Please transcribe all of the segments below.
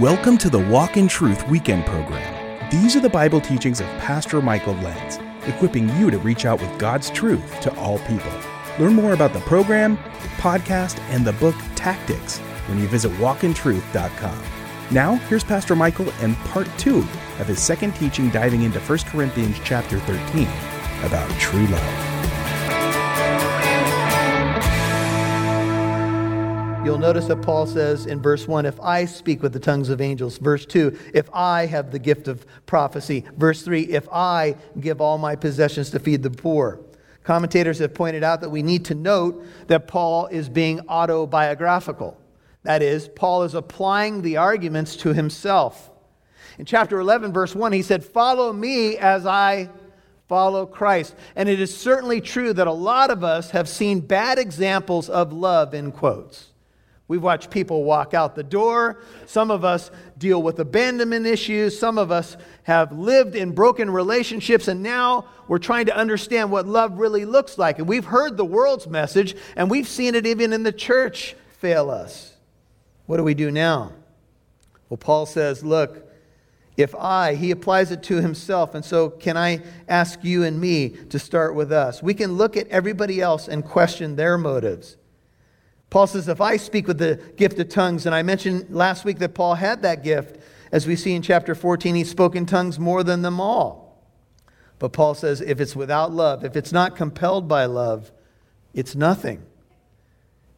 Welcome to the Walk in Truth weekend program. These are the Bible teachings of Pastor Michael Lenz, equipping you to reach out with God's truth to all people. Learn more about the program, podcast, and the book Tactics when you visit walkintruth.com. Now, here's Pastor Michael and part two of his second teaching diving into 1 Corinthians chapter 13 about true love. You'll notice that Paul says in verse 1 if I speak with the tongues of angels. Verse 2 if I have the gift of prophecy. Verse 3 if I give all my possessions to feed the poor. Commentators have pointed out that we need to note that Paul is being autobiographical. That is, Paul is applying the arguments to himself. In chapter 11, verse 1, he said, Follow me as I follow Christ. And it is certainly true that a lot of us have seen bad examples of love, in quotes. We've watched people walk out the door. Some of us deal with abandonment issues. Some of us have lived in broken relationships, and now we're trying to understand what love really looks like. And we've heard the world's message, and we've seen it even in the church fail us. What do we do now? Well, Paul says, Look, if I, he applies it to himself, and so can I ask you and me to start with us? We can look at everybody else and question their motives. Paul says, If I speak with the gift of tongues, and I mentioned last week that Paul had that gift, as we see in chapter 14, he spoke in tongues more than them all. But Paul says, if it's without love, if it's not compelled by love, it's nothing.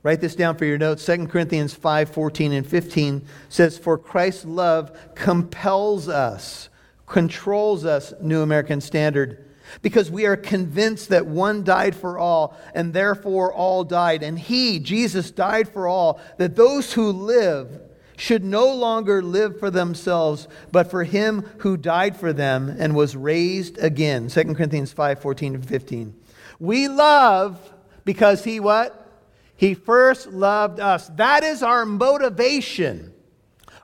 Write this down for your notes. 2 Corinthians 5 14 and 15 says, For Christ's love compels us, controls us, New American Standard because we are convinced that one died for all, and therefore all died. And he, Jesus, died for all, that those who live should no longer live for themselves, but for him who died for them and was raised again. 2 Corinthians 5 14 and 15. We love because he what? He first loved us. That is our motivation.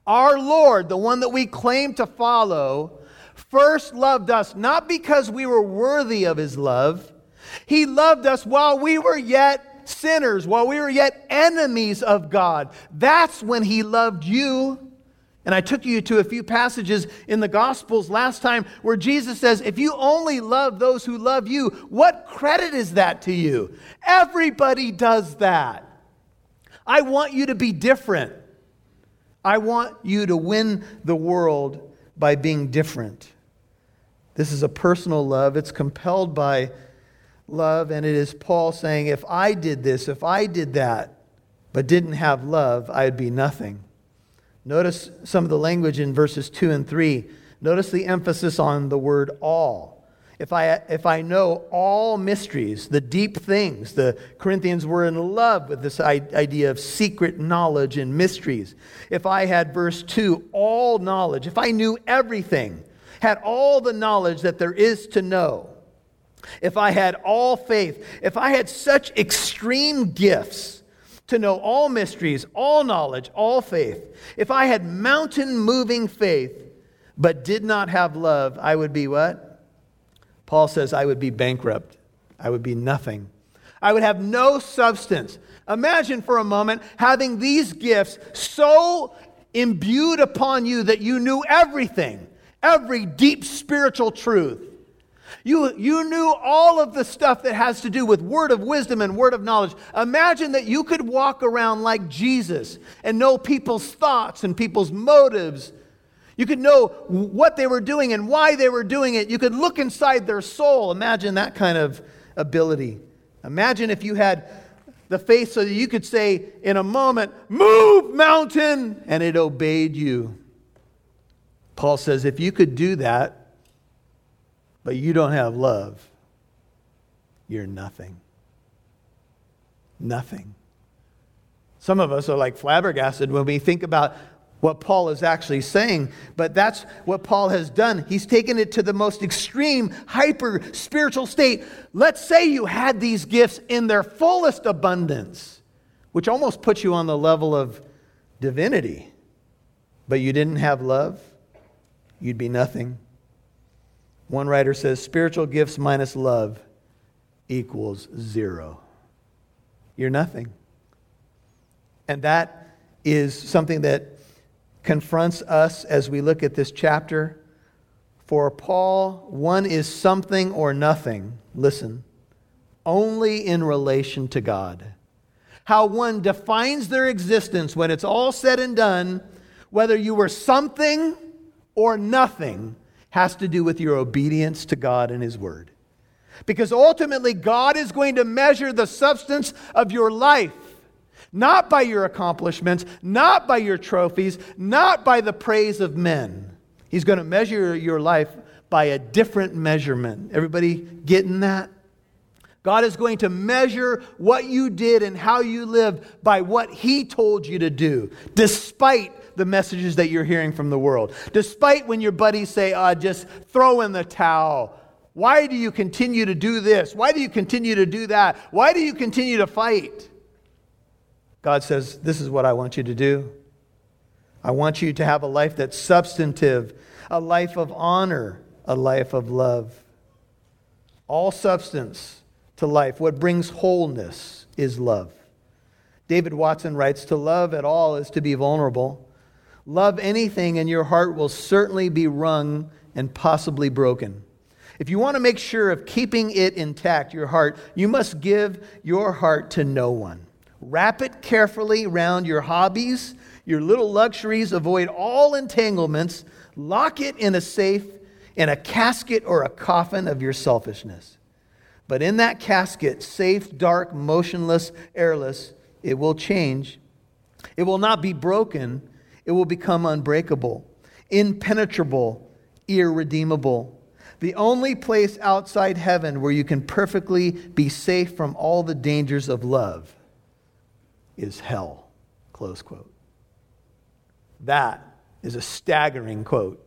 Our Lord, the one that we claim to follow, first loved us not because we were worthy of his love. He loved us while we were yet sinners, while we were yet enemies of God. That's when he loved you. And I took you to a few passages in the Gospels last time where Jesus says, If you only love those who love you, what credit is that to you? Everybody does that. I want you to be different. I want you to win the world by being different. This is a personal love. It's compelled by love, and it is Paul saying, if I did this, if I did that, but didn't have love, I'd be nothing. Notice some of the language in verses 2 and 3. Notice the emphasis on the word all. If I, if I know all mysteries, the deep things, the Corinthians were in love with this idea of secret knowledge and mysteries. If I had, verse 2, all knowledge, if I knew everything, had all the knowledge that there is to know, if I had all faith, if I had such extreme gifts to know all mysteries, all knowledge, all faith, if I had mountain moving faith, but did not have love, I would be what? Paul says, I would be bankrupt. I would be nothing. I would have no substance. Imagine for a moment having these gifts so imbued upon you that you knew everything, every deep spiritual truth. You, you knew all of the stuff that has to do with word of wisdom and word of knowledge. Imagine that you could walk around like Jesus and know people's thoughts and people's motives you could know what they were doing and why they were doing it. You could look inside their soul. Imagine that kind of ability. Imagine if you had the faith so that you could say in a moment, Move, mountain, and it obeyed you. Paul says, if you could do that, but you don't have love, you're nothing. Nothing. Some of us are like flabbergasted when we think about what Paul is actually saying, but that's what Paul has done. He's taken it to the most extreme, hyper spiritual state. Let's say you had these gifts in their fullest abundance, which almost puts you on the level of divinity, but you didn't have love, you'd be nothing. One writer says spiritual gifts minus love equals zero. You're nothing. And that is something that confronts us as we look at this chapter. For Paul, one is something or nothing, listen, only in relation to God. How one defines their existence when it's all said and done, whether you were something or nothing, has to do with your obedience to God and His Word. Because ultimately, God is going to measure the substance of your life, not by your accomplishments, not by your trophies, not by the praise of men. He's going to measure your life by a different measurement. Everybody getting that? God is going to measure what you did and how you lived by what He told you to do, despite the messages that you're hearing from the world. Despite when your buddies say, oh, just throw in the towel. Why do you continue to do this? Why do you continue to do that? Why do you continue to fight? God says, This is what I want you to do. I want you to have a life that's substantive, a life of honor, a life of love. All substance to life, what brings wholeness is love. David Watson writes To love at all is to be vulnerable. Love anything, and your heart will certainly be wrung and possibly broken. If you want to make sure of keeping it intact, your heart, you must give your heart to no one. Wrap it carefully around your hobbies, your little luxuries, avoid all entanglements, lock it in a safe, in a casket or a coffin of your selfishness. But in that casket, safe, dark, motionless, airless, it will change. It will not be broken, it will become unbreakable, impenetrable, irredeemable the only place outside heaven where you can perfectly be safe from all the dangers of love is hell. Close quote. That is a staggering quote.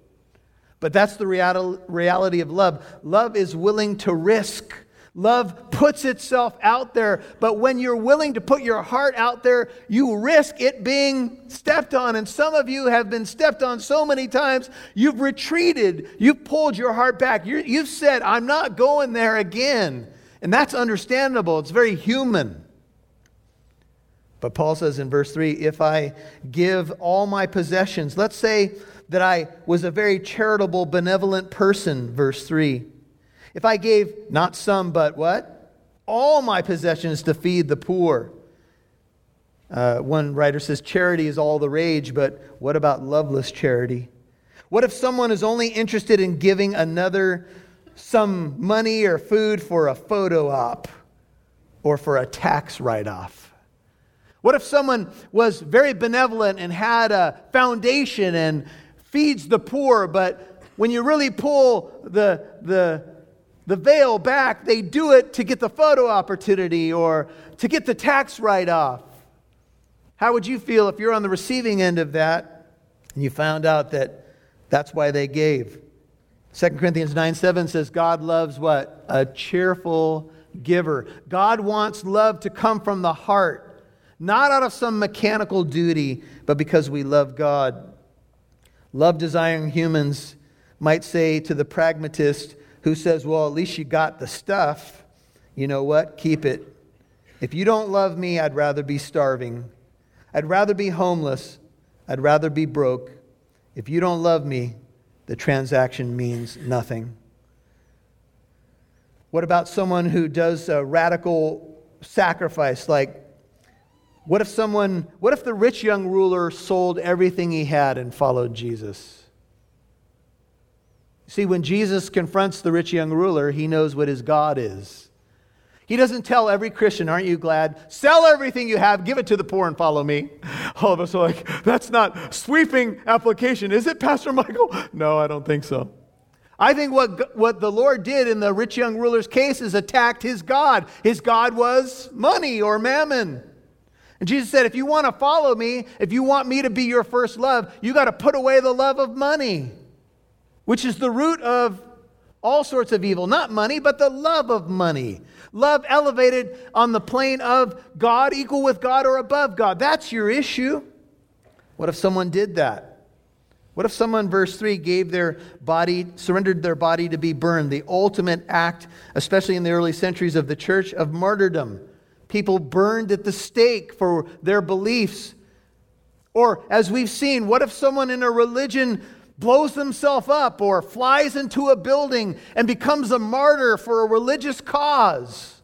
But that's the reality of love. Love is willing to risk Love puts itself out there, but when you're willing to put your heart out there, you risk it being stepped on. And some of you have been stepped on so many times, you've retreated, you've pulled your heart back. you have said, I'm not going there again. And that's understandable, it's very human. But Paul says in verse 3 if I give all my possessions, let's say that I was a very charitable, benevolent person, verse 3. If I gave not some, but what? All my possessions to feed the poor. Uh, one writer says, Charity is all the rage, but what about loveless charity? What if someone is only interested in giving another some money or food for a photo op or for a tax write off? What if someone was very benevolent and had a foundation and feeds the poor, but when you really pull the, the, the veil back, they do it to get the photo opportunity or to get the tax write off. How would you feel if you're on the receiving end of that and you found out that that's why they gave? 2 Corinthians 9 7 says, God loves what? A cheerful giver. God wants love to come from the heart, not out of some mechanical duty, but because we love God. Love desiring humans might say to the pragmatist, who says, Well, at least you got the stuff, you know what? Keep it. If you don't love me, I'd rather be starving. I'd rather be homeless. I'd rather be broke. If you don't love me, the transaction means nothing. What about someone who does a radical sacrifice? Like, what if someone, what if the rich young ruler sold everything he had and followed Jesus? See, when Jesus confronts the rich young ruler, he knows what his God is. He doesn't tell every Christian, aren't you glad? Sell everything you have, give it to the poor, and follow me. All of us are like, that's not sweeping application, is it, Pastor Michael? No, I don't think so. I think what, what the Lord did in the rich young ruler's case is attacked his God. His God was money or mammon. And Jesus said, if you want to follow me, if you want me to be your first love, you got to put away the love of money which is the root of all sorts of evil. Not money, but the love of money. Love elevated on the plane of God, equal with God or above God. That's your issue. What if someone did that? What if someone, verse 3, gave their body, surrendered their body to be burned? The ultimate act, especially in the early centuries of the church, of martyrdom. People burned at the stake for their beliefs. Or, as we've seen, what if someone in a religion blows himself up or flies into a building and becomes a martyr for a religious cause?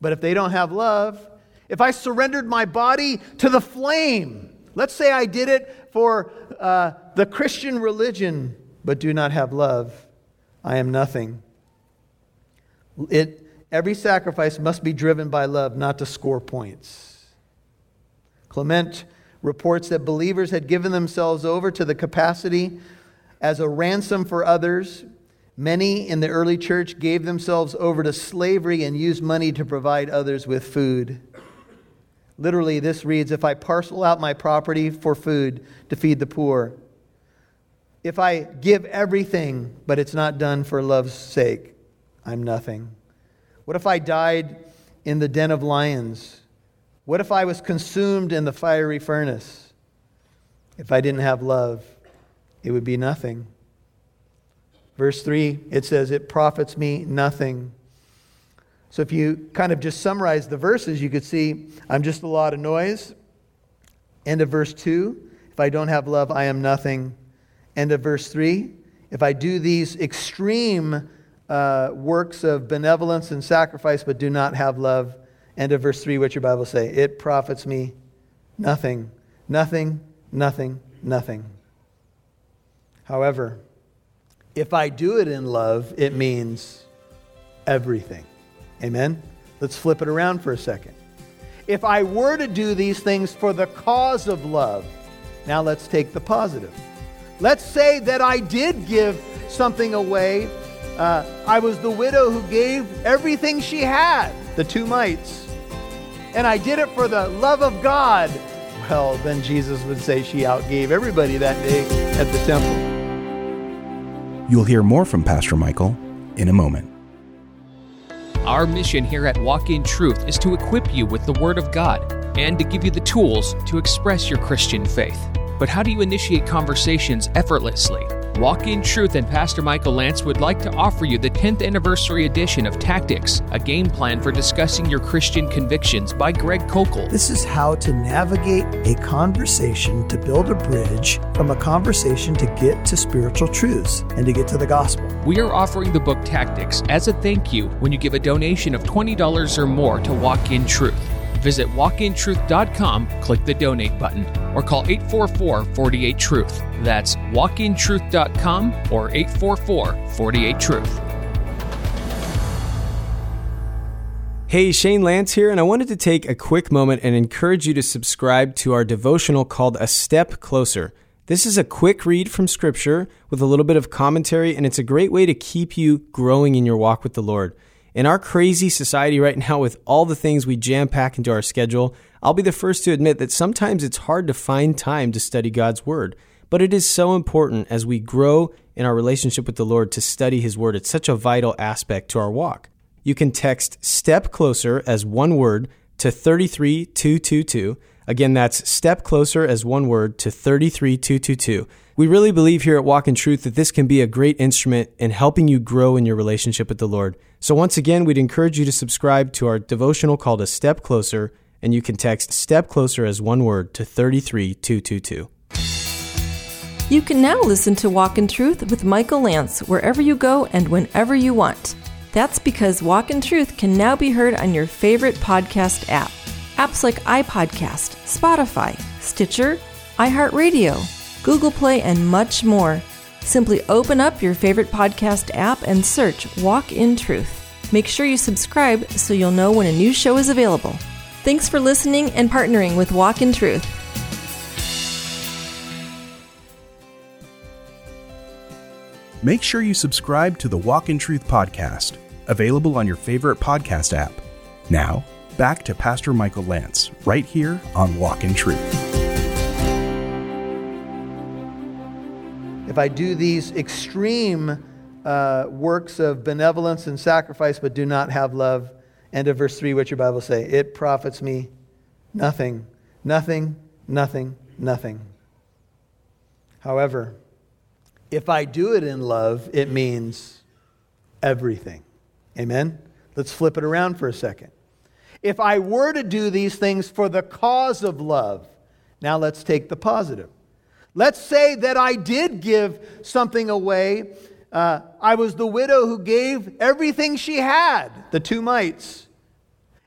But if they don't have love, if I surrendered my body to the flame, let's say I did it for uh, the Christian religion, but do not have love, I am nothing. It, every sacrifice must be driven by love, not to score points. Clement reports that believers had given themselves over to the capacity as a ransom for others. Many in the early church gave themselves over to slavery and used money to provide others with food. Literally, this reads If I parcel out my property for food to feed the poor, if I give everything, but it's not done for love's sake, I'm nothing. What if I died in the den of lions? What if I was consumed in the fiery furnace? If I didn't have love, it would be nothing. Verse 3, it says, It profits me nothing. So if you kind of just summarize the verses, you could see I'm just a lot of noise. End of verse 2, if I don't have love, I am nothing. End of verse 3, if I do these extreme uh, works of benevolence and sacrifice but do not have love, end of verse 3, what your Bible say? It profits me nothing, nothing, nothing, nothing. However, if I do it in love, it means everything. Amen? Let's flip it around for a second. If I were to do these things for the cause of love, now let's take the positive. Let's say that I did give something away. Uh, I was the widow who gave everything she had, the two mites, and I did it for the love of God. Well, then Jesus would say she outgave everybody that day at the temple. You'll hear more from Pastor Michael in a moment. Our mission here at Walk in Truth is to equip you with the Word of God and to give you the tools to express your Christian faith. But how do you initiate conversations effortlessly? Walk in Truth and Pastor Michael Lance would like to offer you the 10th anniversary edition of Tactics, a game plan for discussing your Christian convictions by Greg Koukl. This is how to navigate a conversation to build a bridge from a conversation to get to spiritual truths and to get to the gospel. We are offering the book Tactics as a thank you when you give a donation of $20 or more to Walk in Truth. Visit walkintruth.com, click the donate button, or call 844 48 Truth. That's walkintruth.com or 844 48 Truth. Hey, Shane Lance here, and I wanted to take a quick moment and encourage you to subscribe to our devotional called A Step Closer. This is a quick read from Scripture with a little bit of commentary, and it's a great way to keep you growing in your walk with the Lord. In our crazy society right now, with all the things we jam pack into our schedule, I'll be the first to admit that sometimes it's hard to find time to study God's Word. But it is so important as we grow in our relationship with the Lord to study His Word. It's such a vital aspect to our walk. You can text STEP CLOSER as one word to 33222. Again, that's STEP CLOSER as one word to 33222. We really believe here at Walk in Truth that this can be a great instrument in helping you grow in your relationship with the Lord. So, once again, we'd encourage you to subscribe to our devotional called A Step Closer, and you can text Step Closer as one word to 33222. You can now listen to Walk in Truth with Michael Lance wherever you go and whenever you want. That's because Walk in Truth can now be heard on your favorite podcast app. Apps like iPodcast, Spotify, Stitcher, iHeartRadio, Google Play, and much more. Simply open up your favorite podcast app and search Walk in Truth. Make sure you subscribe so you'll know when a new show is available. Thanks for listening and partnering with Walk in Truth. Make sure you subscribe to the Walk in Truth podcast, available on your favorite podcast app. Now, back to Pastor Michael Lance, right here on Walk in Truth. If I do these extreme uh, works of benevolence and sacrifice but do not have love, end of verse 3, what your Bible say? It profits me nothing, nothing, nothing, nothing. However, if I do it in love, it means everything. Amen? Let's flip it around for a second. If I were to do these things for the cause of love, Now let's take the positive. Let's say that I did give something away. Uh, I was the widow who gave everything she had, the two mites.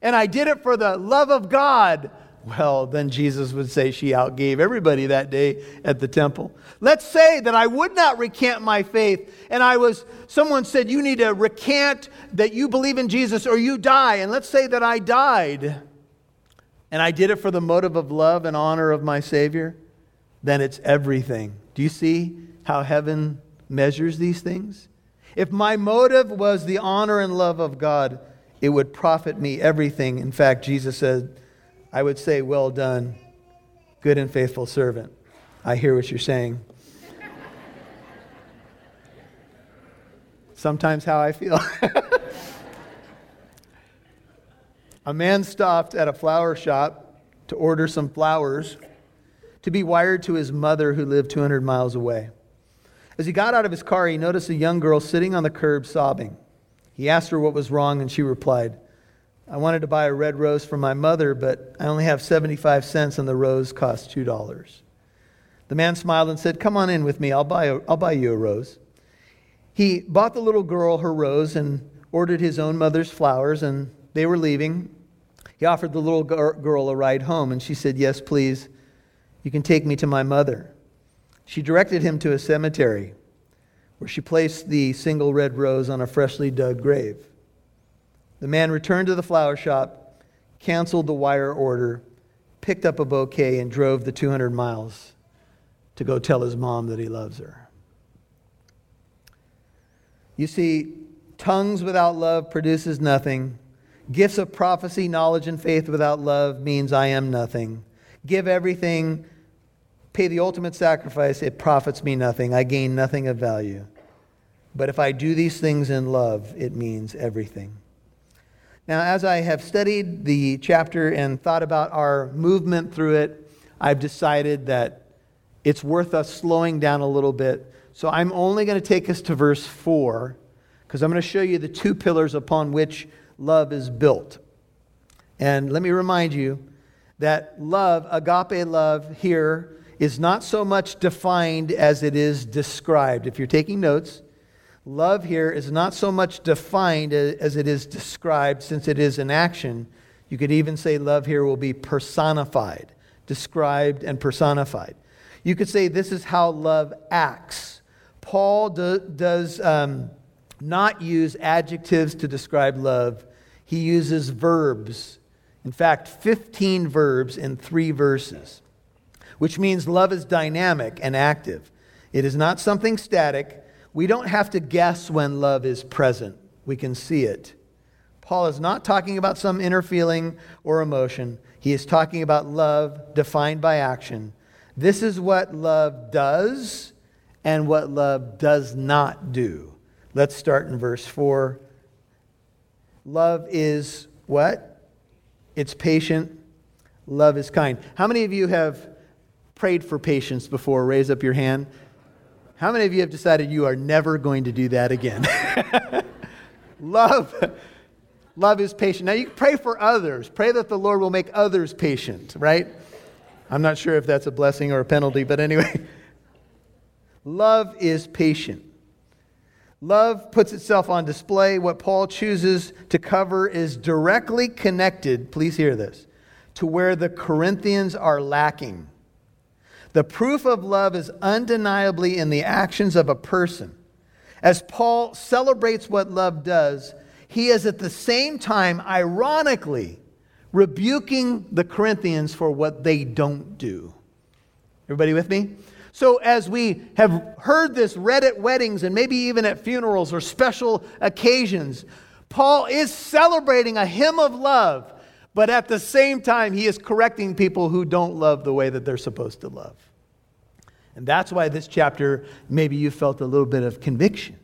And I did it for the love of God. Well, then Jesus would say she outgave everybody that day at the temple. Let's say that I would not recant my faith, and I was, someone said, You need to recant that you believe in Jesus or you die. And let's say that I died, and I did it for the motive of love and honor of my Savior then it's everything. Do you see how heaven measures these things? If my motive was the honor and love of God, it would profit me everything. In fact, Jesus said, I would say, Well done, good and faithful servant. I hear what you're saying. Sometimes how I feel. a man stopped at a flower shop to order some flowers to be wired to his mother who lived 200 miles away. As he got out of his car, he noticed a young girl sitting on the curb sobbing. He asked her what was wrong, and she replied, I wanted to buy a red rose for my mother, but I only have 75 cents, and the rose costs $2. The man smiled and said, Come on in with me. I'll buy, a, I'll buy you a rose. He bought the little girl her rose and ordered his own mother's flowers, and they were leaving. He offered the little girl a ride home, and she said, Yes, please. You can take me to my mother. She directed him to a cemetery where she placed the single red rose on a freshly dug grave. The man returned to the flower shop, canceled the wire order, picked up a bouquet, and drove the 200 miles to go tell his mom that he loves her. You see, tongues without love produces nothing. Gifts of prophecy, knowledge, and faith without love means I am nothing. Give everything pay the ultimate sacrifice, it profits me nothing. I gain nothing of value. But if I do these things in love, it means everything. Now, as I have studied the chapter and thought about our movement through it, I've decided that it's worth us slowing down a little bit. So I'm only going to take us to verse 4 because I'm going to show you the two pillars upon which love is built. And let me remind you that love, agape love, here is not so much defined as it is described. If you're taking notes, love here is not so much defined as it is described, since it is an action. You could even say love here will be personified, described and personified. You could say this is how love acts. Paul do, does um, not use adjectives to describe love, he uses verbs. In fact, 15 verbs in three verses which means love is dynamic and active. It is not something static. We don't have to guess when love is present, we can see it. Paul is not talking about some inner feeling or emotion. He is talking about love defined by action. This is what love does and what love does not do. Let's start in verse 4. Love is what? It's patient. Love is kind. How many of you have prayed for patience before? Raise up your hand. How many of you have decided you are never going to do that again? love, love is patient. Now you pray for others. Pray that the Lord will make others patient, right? I'm not sure if that's a blessing or a penalty, but anyway. love is patient. Love puts itself on display. What Paul chooses to cover is directly connected, please hear this, to where the Corinthians are lacking. The proof of love is undeniably in the actions of a person. As Paul celebrates what love does, he is at the same time, ironically, rebuking the Corinthians for what they don't do. Everybody with me? So, as we have heard this read at weddings and maybe even at funerals or special occasions, Paul is celebrating a hymn of love, but at the same time, he is correcting people who don't love the way that they're supposed to love. And that's why this chapter, maybe you felt a little bit of conviction.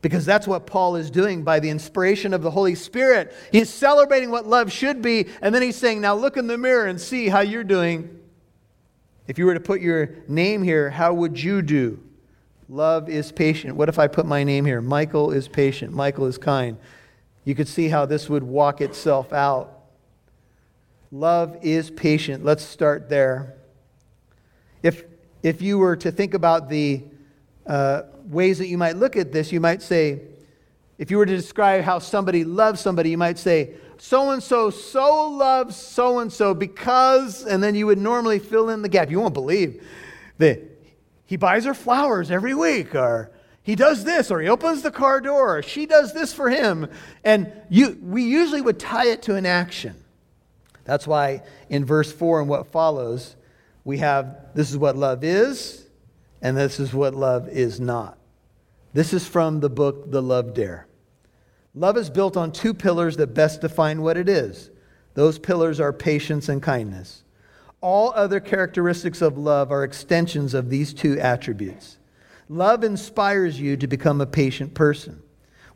Because that's what Paul is doing by the inspiration of the Holy Spirit. He's celebrating what love should be, and then he's saying, Now look in the mirror and see how you're doing. If you were to put your name here, how would you do? Love is patient. What if I put my name here? Michael is patient. Michael is kind. You could see how this would walk itself out. Love is patient. Let's start there. If, if you were to think about the uh, ways that you might look at this, you might say, if you were to describe how somebody loves somebody, you might say, so and so so loves so and so because, and then you would normally fill in the gap. You won't believe that he buys her flowers every week, or he does this, or he opens the car door, or she does this for him. And you, we usually would tie it to an action. That's why in verse 4 and what follows, we have this is what love is, and this is what love is not. This is from the book The Love Dare. Love is built on two pillars that best define what it is. Those pillars are patience and kindness. All other characteristics of love are extensions of these two attributes. Love inspires you to become a patient person.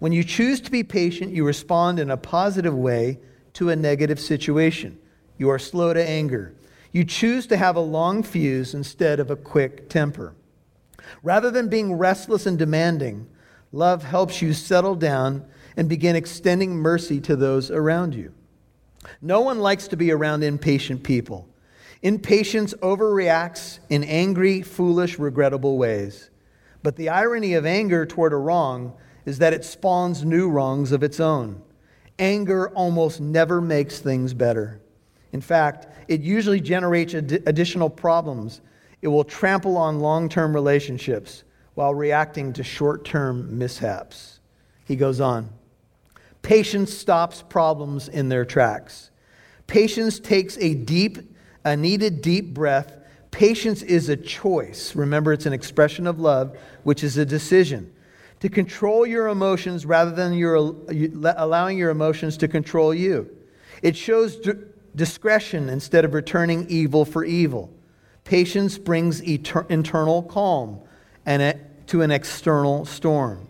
When you choose to be patient, you respond in a positive way to a negative situation. You are slow to anger. You choose to have a long fuse instead of a quick temper. Rather than being restless and demanding, love helps you settle down and begin extending mercy to those around you. No one likes to be around impatient people. Impatience overreacts in angry, foolish, regrettable ways. But the irony of anger toward a wrong is that it spawns new wrongs of its own. Anger almost never makes things better. In fact, it usually generates ad- additional problems. It will trample on long term relationships while reacting to short term mishaps. He goes on Patience stops problems in their tracks. Patience takes a deep, a needed deep breath. Patience is a choice. Remember, it's an expression of love, which is a decision. To control your emotions rather than your, allowing your emotions to control you. It shows discretion instead of returning evil for evil. Patience brings internal calm and a, to an external storm.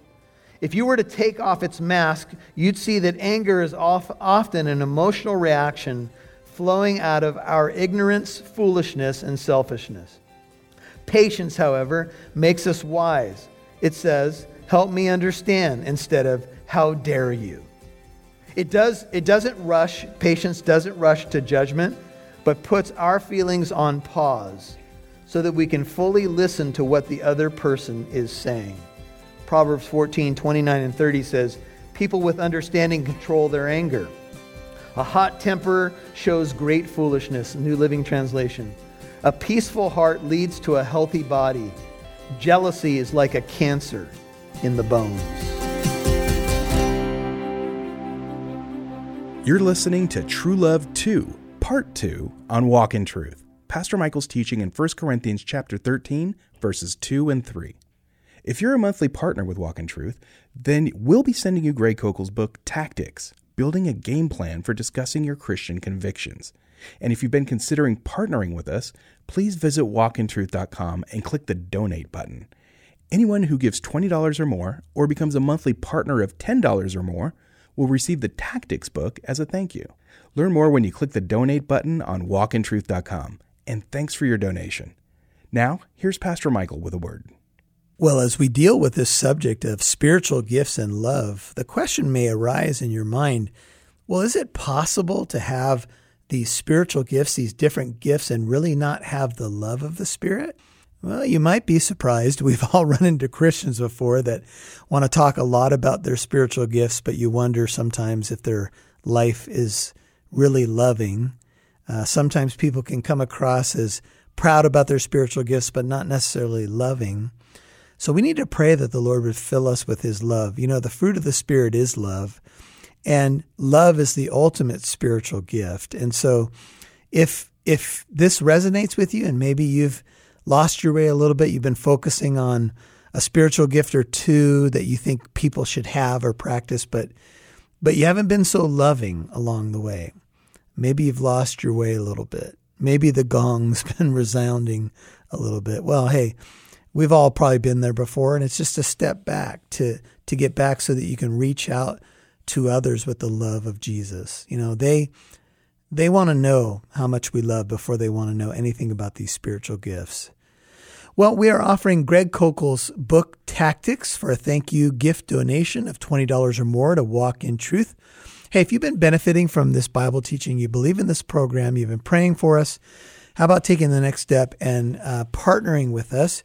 If you were to take off its mask, you'd see that anger is off, often an emotional reaction flowing out of our ignorance, foolishness, and selfishness. Patience, however, makes us wise. It says, Help me understand, instead of, How dare you? It, does, it doesn't rush, patience doesn't rush to judgment, but puts our feelings on pause so that we can fully listen to what the other person is saying. Proverbs 14, 29 and 30 says, People with understanding control their anger. A hot temper shows great foolishness. New Living Translation. A peaceful heart leads to a healthy body. Jealousy is like a cancer in the bones. You're listening to True Love 2, Part 2 on Walk in Truth. Pastor Michael's teaching in 1 Corinthians chapter 13, verses 2 and 3. If you're a monthly partner with Walk in Truth, then we'll be sending you Greg Koukl's book, Tactics Building a Game Plan for Discussing Your Christian Convictions. And if you've been considering partnering with us, please visit walkintruth.com and click the donate button. Anyone who gives $20 or more or becomes a monthly partner of $10 or more will receive the Tactics book as a thank you. Learn more when you click the donate button on walkintruth.com. And thanks for your donation. Now, here's Pastor Michael with a word. Well, as we deal with this subject of spiritual gifts and love, the question may arise in your mind well, is it possible to have these spiritual gifts, these different gifts, and really not have the love of the Spirit? Well, you might be surprised. We've all run into Christians before that want to talk a lot about their spiritual gifts, but you wonder sometimes if their life is really loving. Uh, sometimes people can come across as proud about their spiritual gifts, but not necessarily loving. So we need to pray that the Lord would fill us with His love. You know, the fruit of the Spirit is love, and love is the ultimate spiritual gift. And so, if if this resonates with you, and maybe you've lost your way a little bit. You've been focusing on a spiritual gift or two that you think people should have or practice, but but you haven't been so loving along the way. Maybe you've lost your way a little bit. Maybe the gong's been resounding a little bit. Well, hey, we've all probably been there before, and it's just a step back to to get back so that you can reach out to others with the love of Jesus. You know, they they want to know how much we love before they want to know anything about these spiritual gifts. Well, we are offering Greg Koukl's book Tactics for a thank you gift donation of $20 or more to Walk in Truth. Hey, if you've been benefiting from this Bible teaching, you believe in this program, you've been praying for us, how about taking the next step and uh, partnering with us?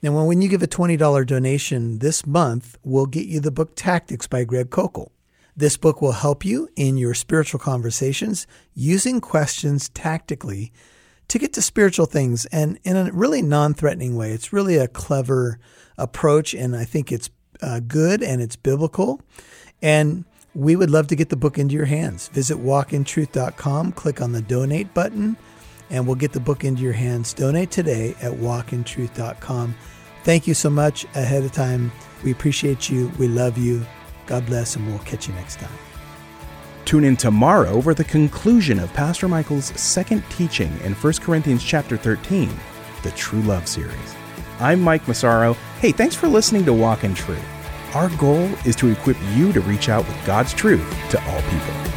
And when, you give a $20 donation this month, we'll get you the book Tactics by Greg Koukl. This book will help you in your spiritual conversations using questions tactically to get to spiritual things and in a really non threatening way. It's really a clever approach, and I think it's uh, good and it's biblical. And we would love to get the book into your hands. Visit walkintruth.com, click on the donate button, and we'll get the book into your hands. Donate today at walkintruth.com. Thank you so much ahead of time. We appreciate you. We love you. God bless, and we'll catch you next time. Tune in tomorrow for the conclusion of Pastor Michael's second teaching in 1 Corinthians chapter 13, the True Love series. I'm Mike Massaro. Hey, thanks for listening to Walk in Truth. Our goal is to equip you to reach out with God's truth to all people.